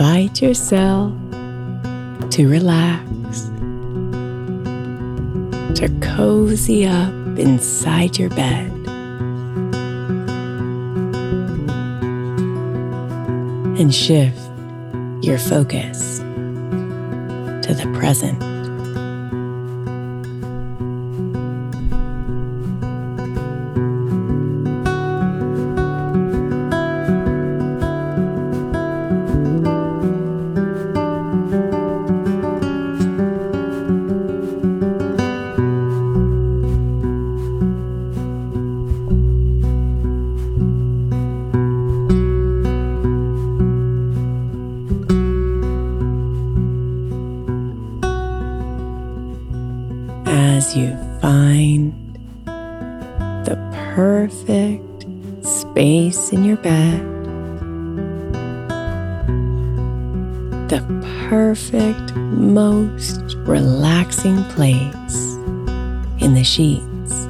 Invite yourself to relax, to cozy up inside your bed. And shift your focus to the present. Sheets.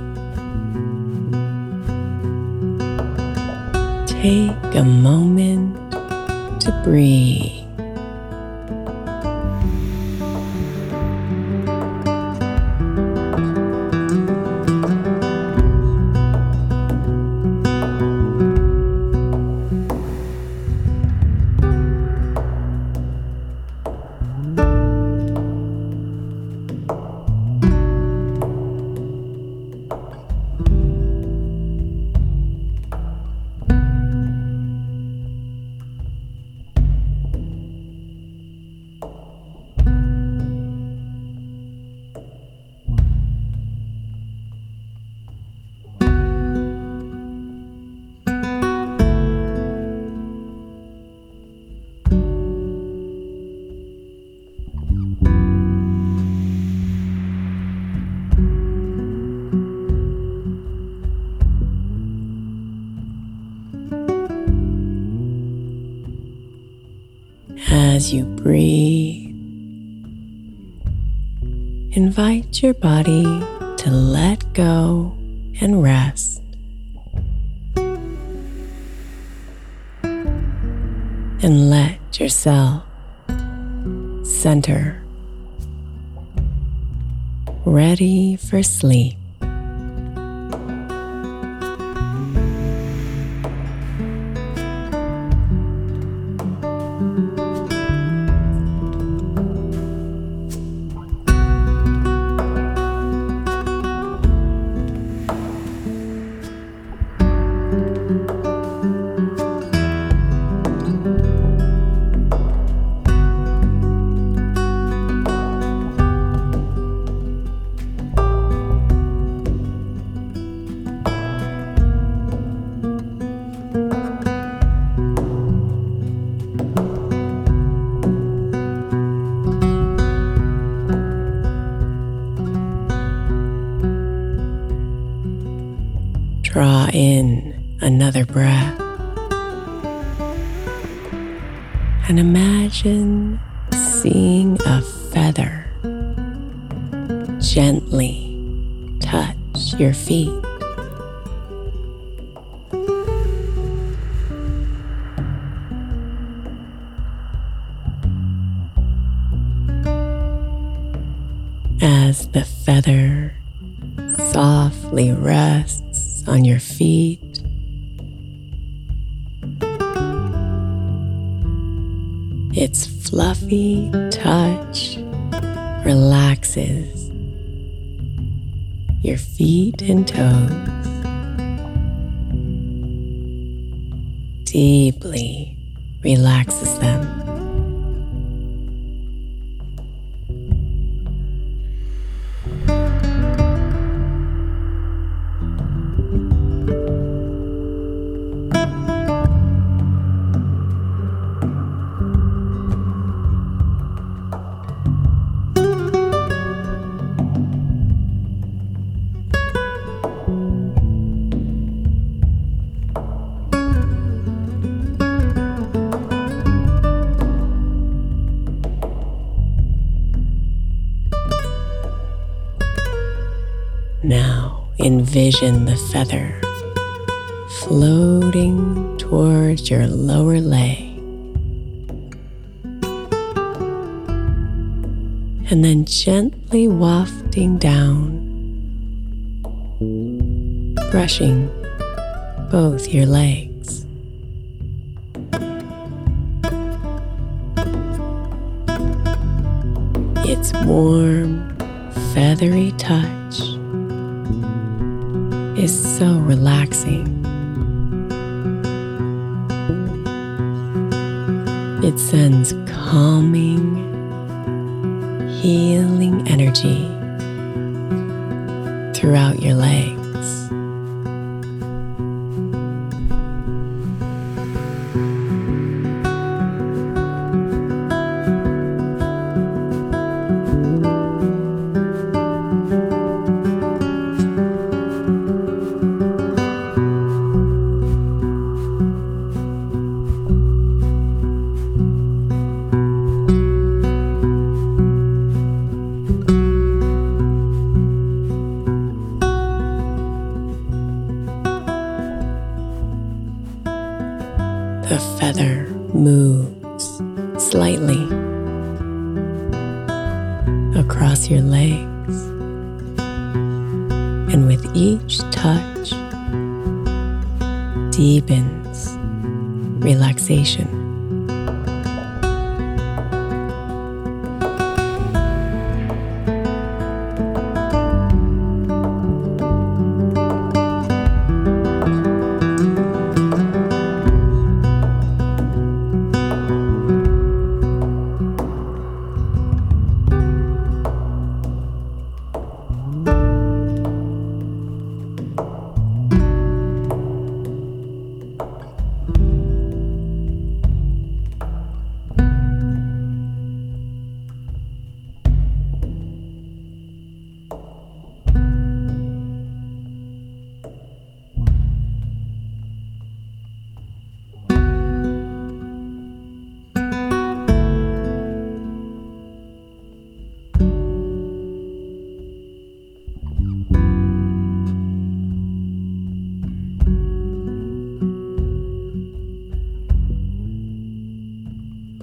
Take a moment to breathe. As you breathe, invite your body to let go and rest. And let yourself center, ready for sleep. Another breath. And imagine seeing a feather gently touch your feet. As the feather softly rests on your feet, fluffy touch relaxes your feet and toes deeply relaxes them. Now envision the feather floating towards your lower leg. And then gently wafting down, brushing both your legs. Its warm, feathery touch is so relaxing. It sends calming, healing energy throughout your legs.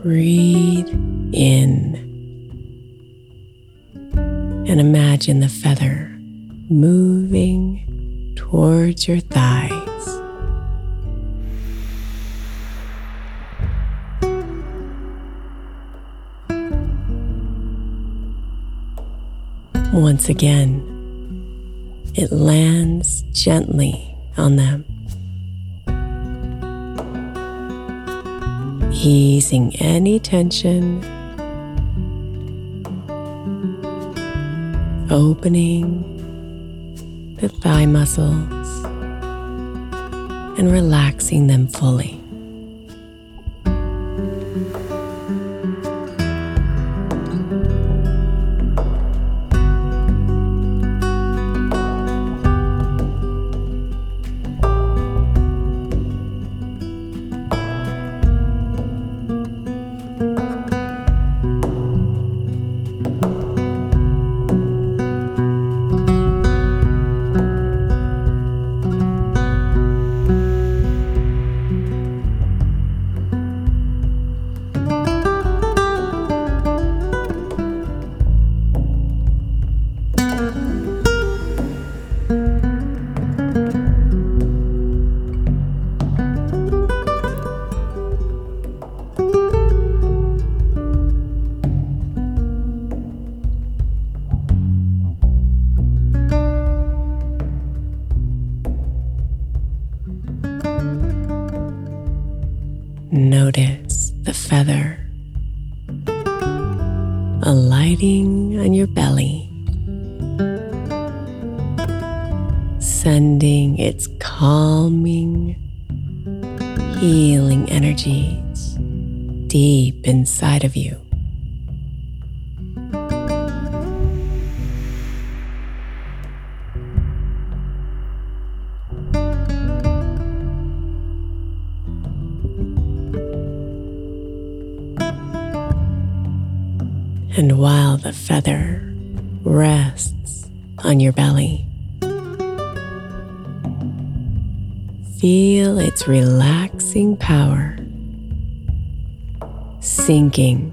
Breathe in and imagine the feather moving towards your thighs. Once again, it lands gently on them. Easing any tension, opening the thigh muscles, and relaxing them fully. Inside of you. And while the feather rests on your belly, feel its relaxing power sinking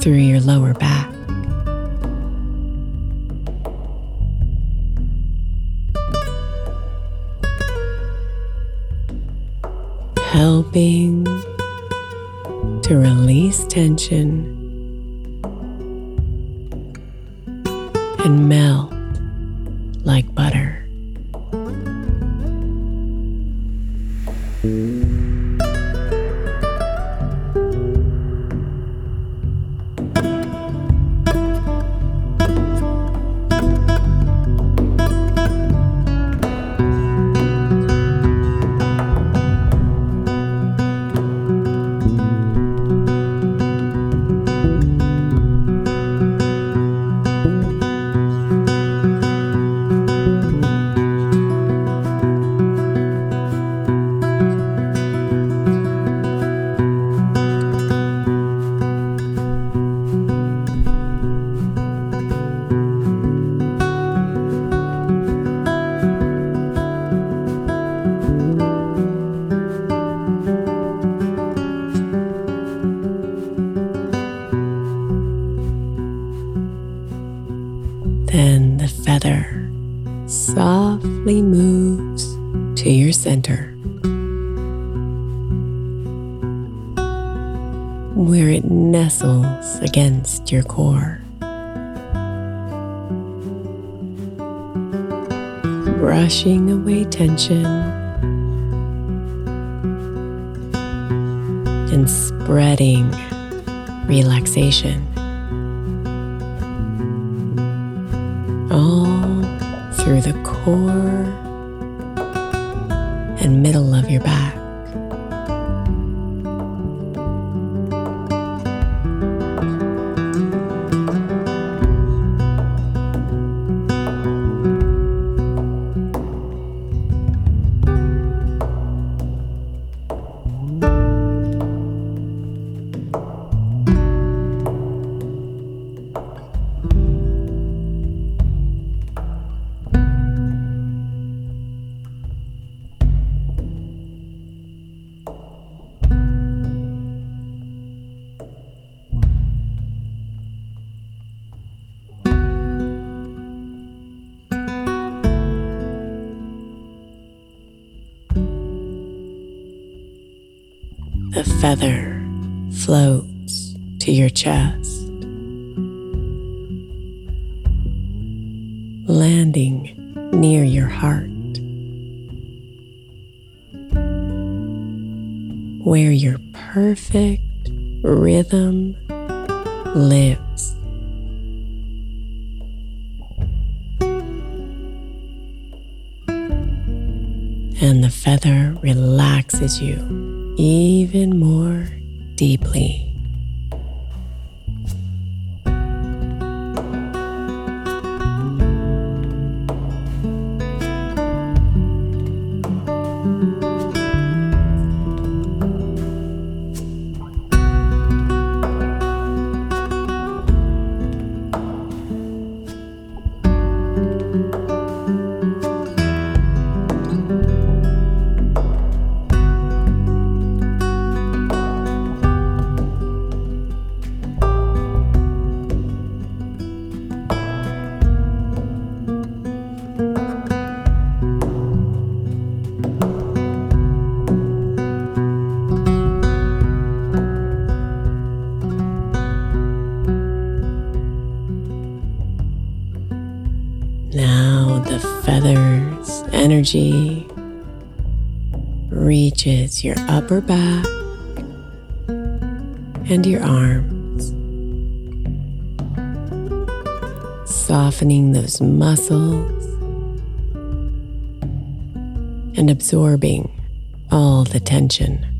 through your lower back. Helping to release tension and melt like butter. Brushing away tension and spreading relaxation. Feather floats to your chest, landing near your heart, where your perfect rhythm lives. And the feather relaxes you even more deeply. Your upper back and your arms, softening those muscles and absorbing all the tension.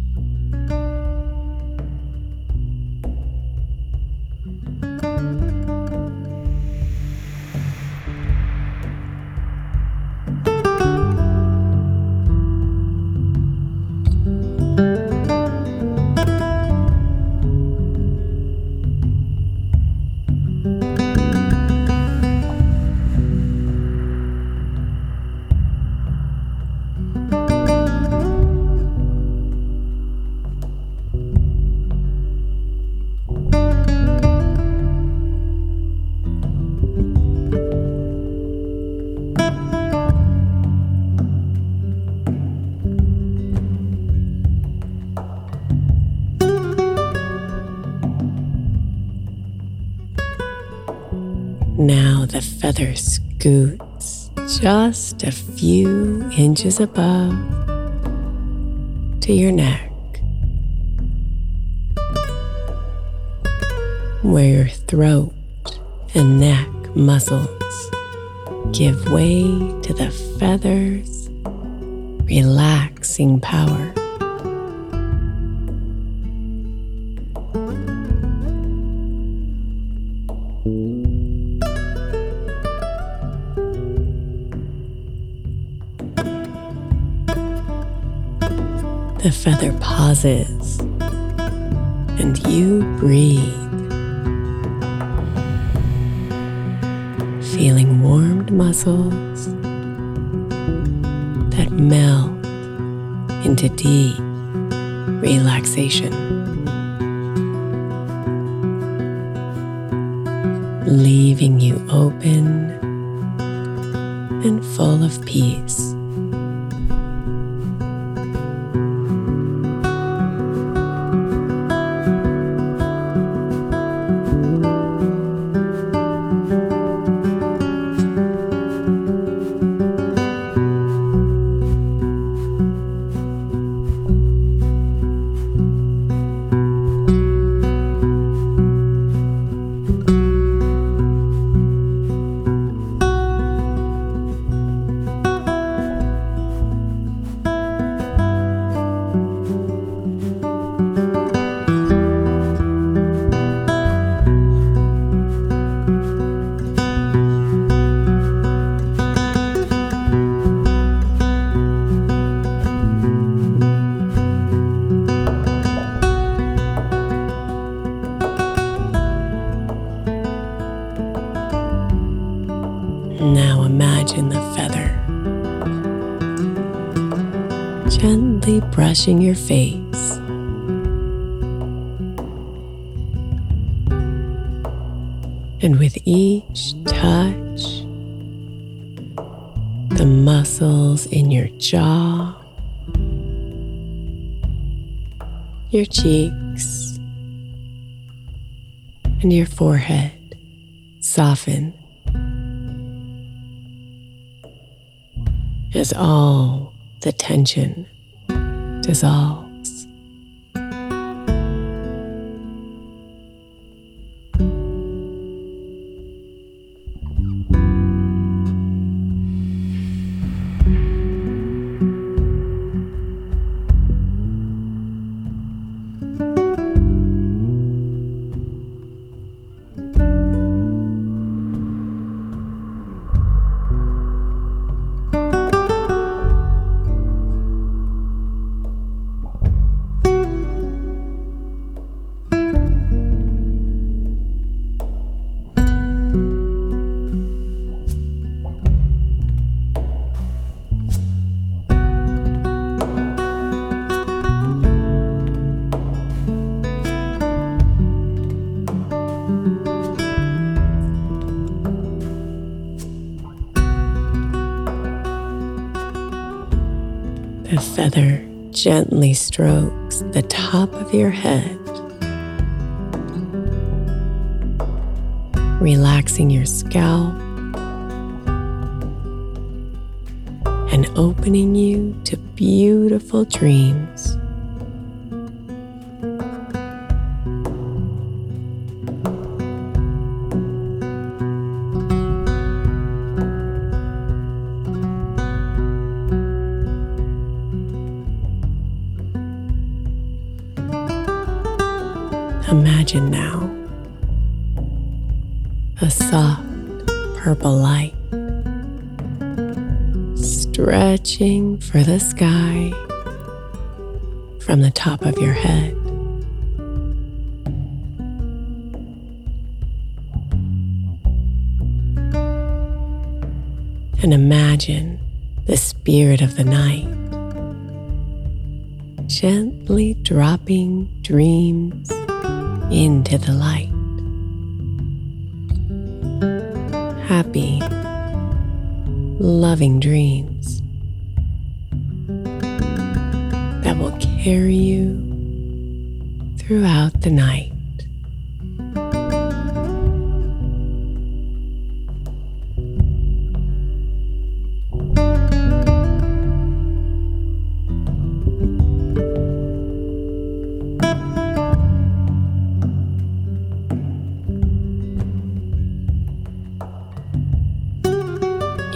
Now the feather scoots just a few inches above to your neck, where your throat and neck muscles give way to the feather's relaxing power. Feather pauses. And you breathe, feeling warmed muscles that melt into deep relaxation, leaving you open and full of peace. Now imagine the feather gently brushing your face. And with each touch, the muscles in your jaw, your cheeks, and your forehead soften as all the tension dissolves. Feather gently strokes the top of your head, relaxing your scalp and opening you to beautiful dreams. Imagine now a soft purple light stretching for the sky from the top of your head. And imagine the spirit of the night gently dropping dreams into the light. Happy, loving dreams that will carry you throughout the night.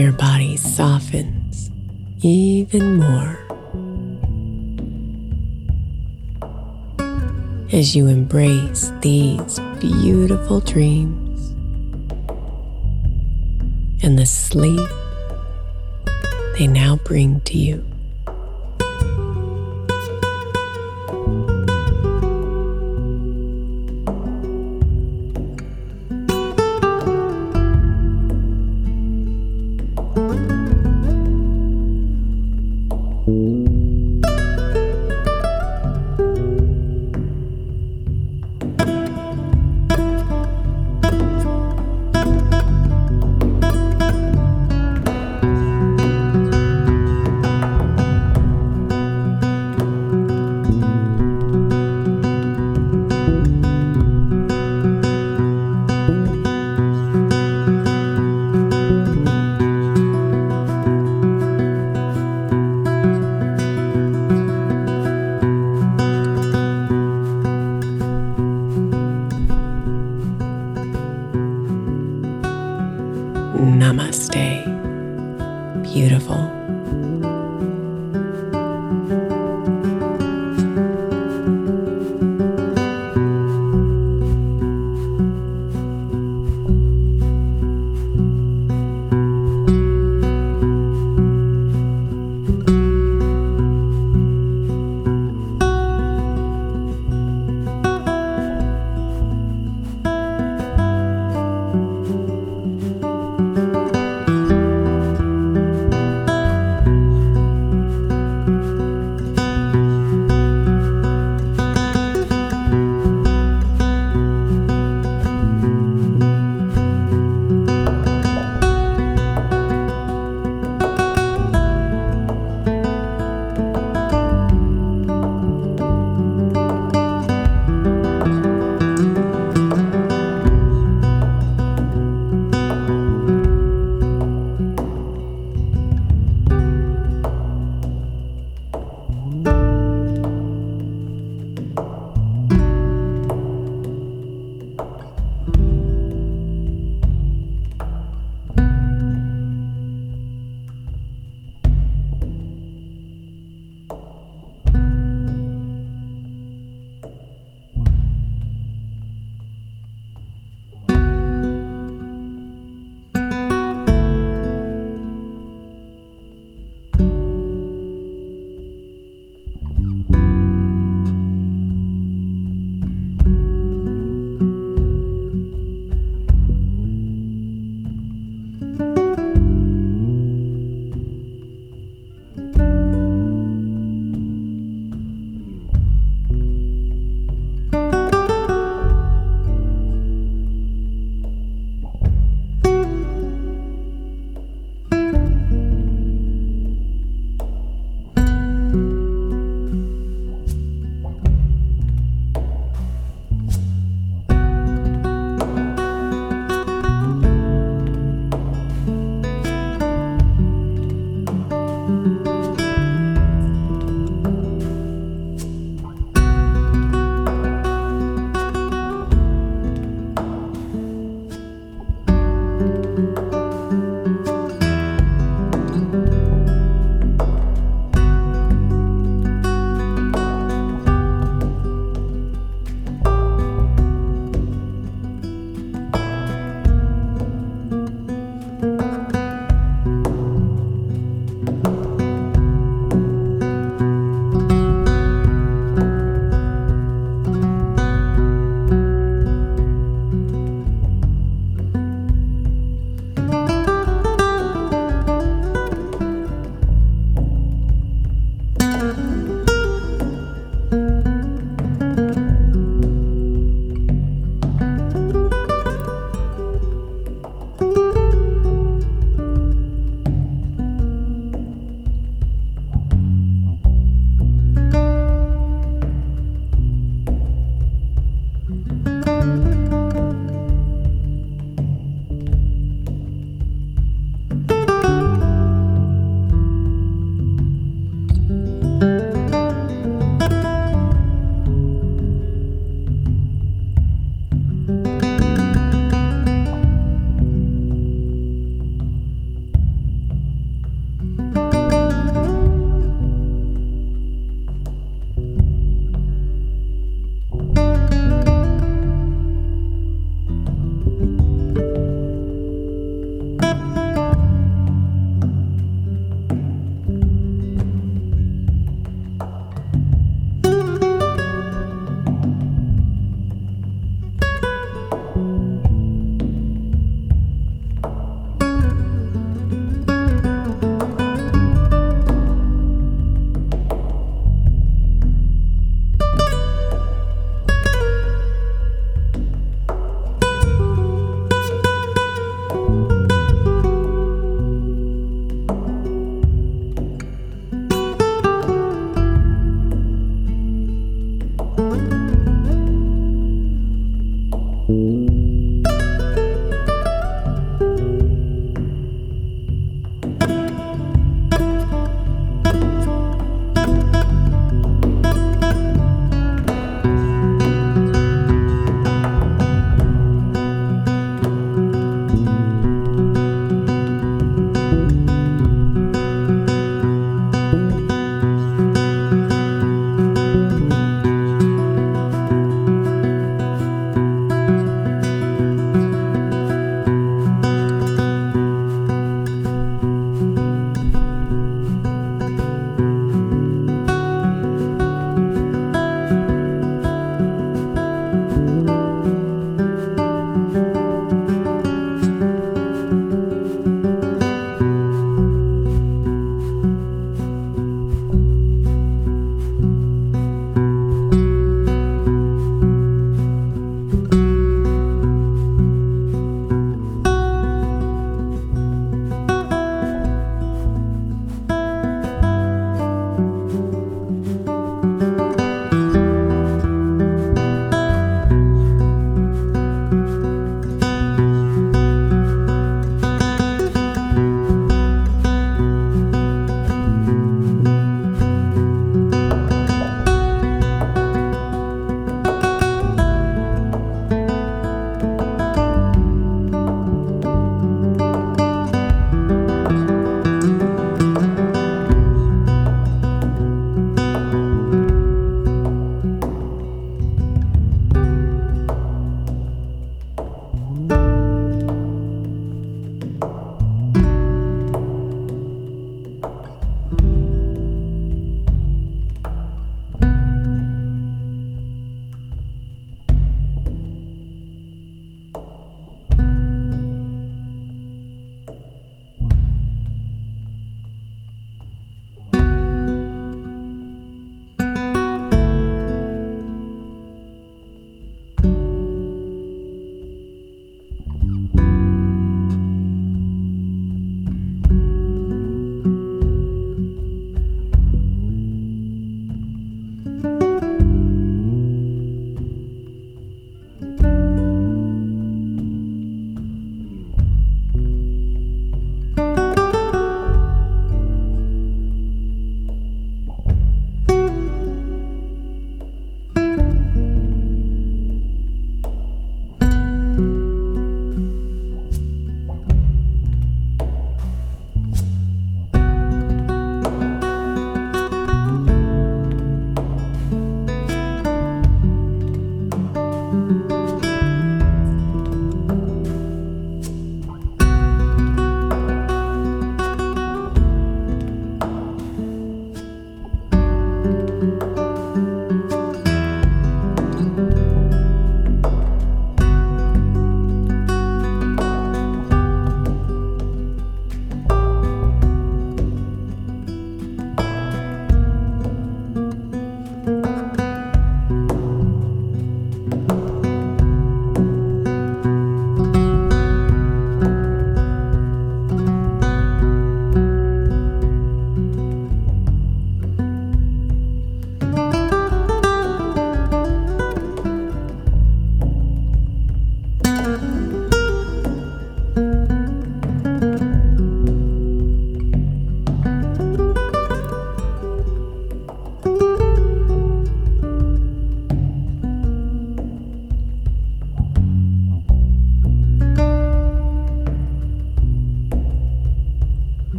Your body softens even more as you embrace these beautiful dreams and the sleep they now bring to you.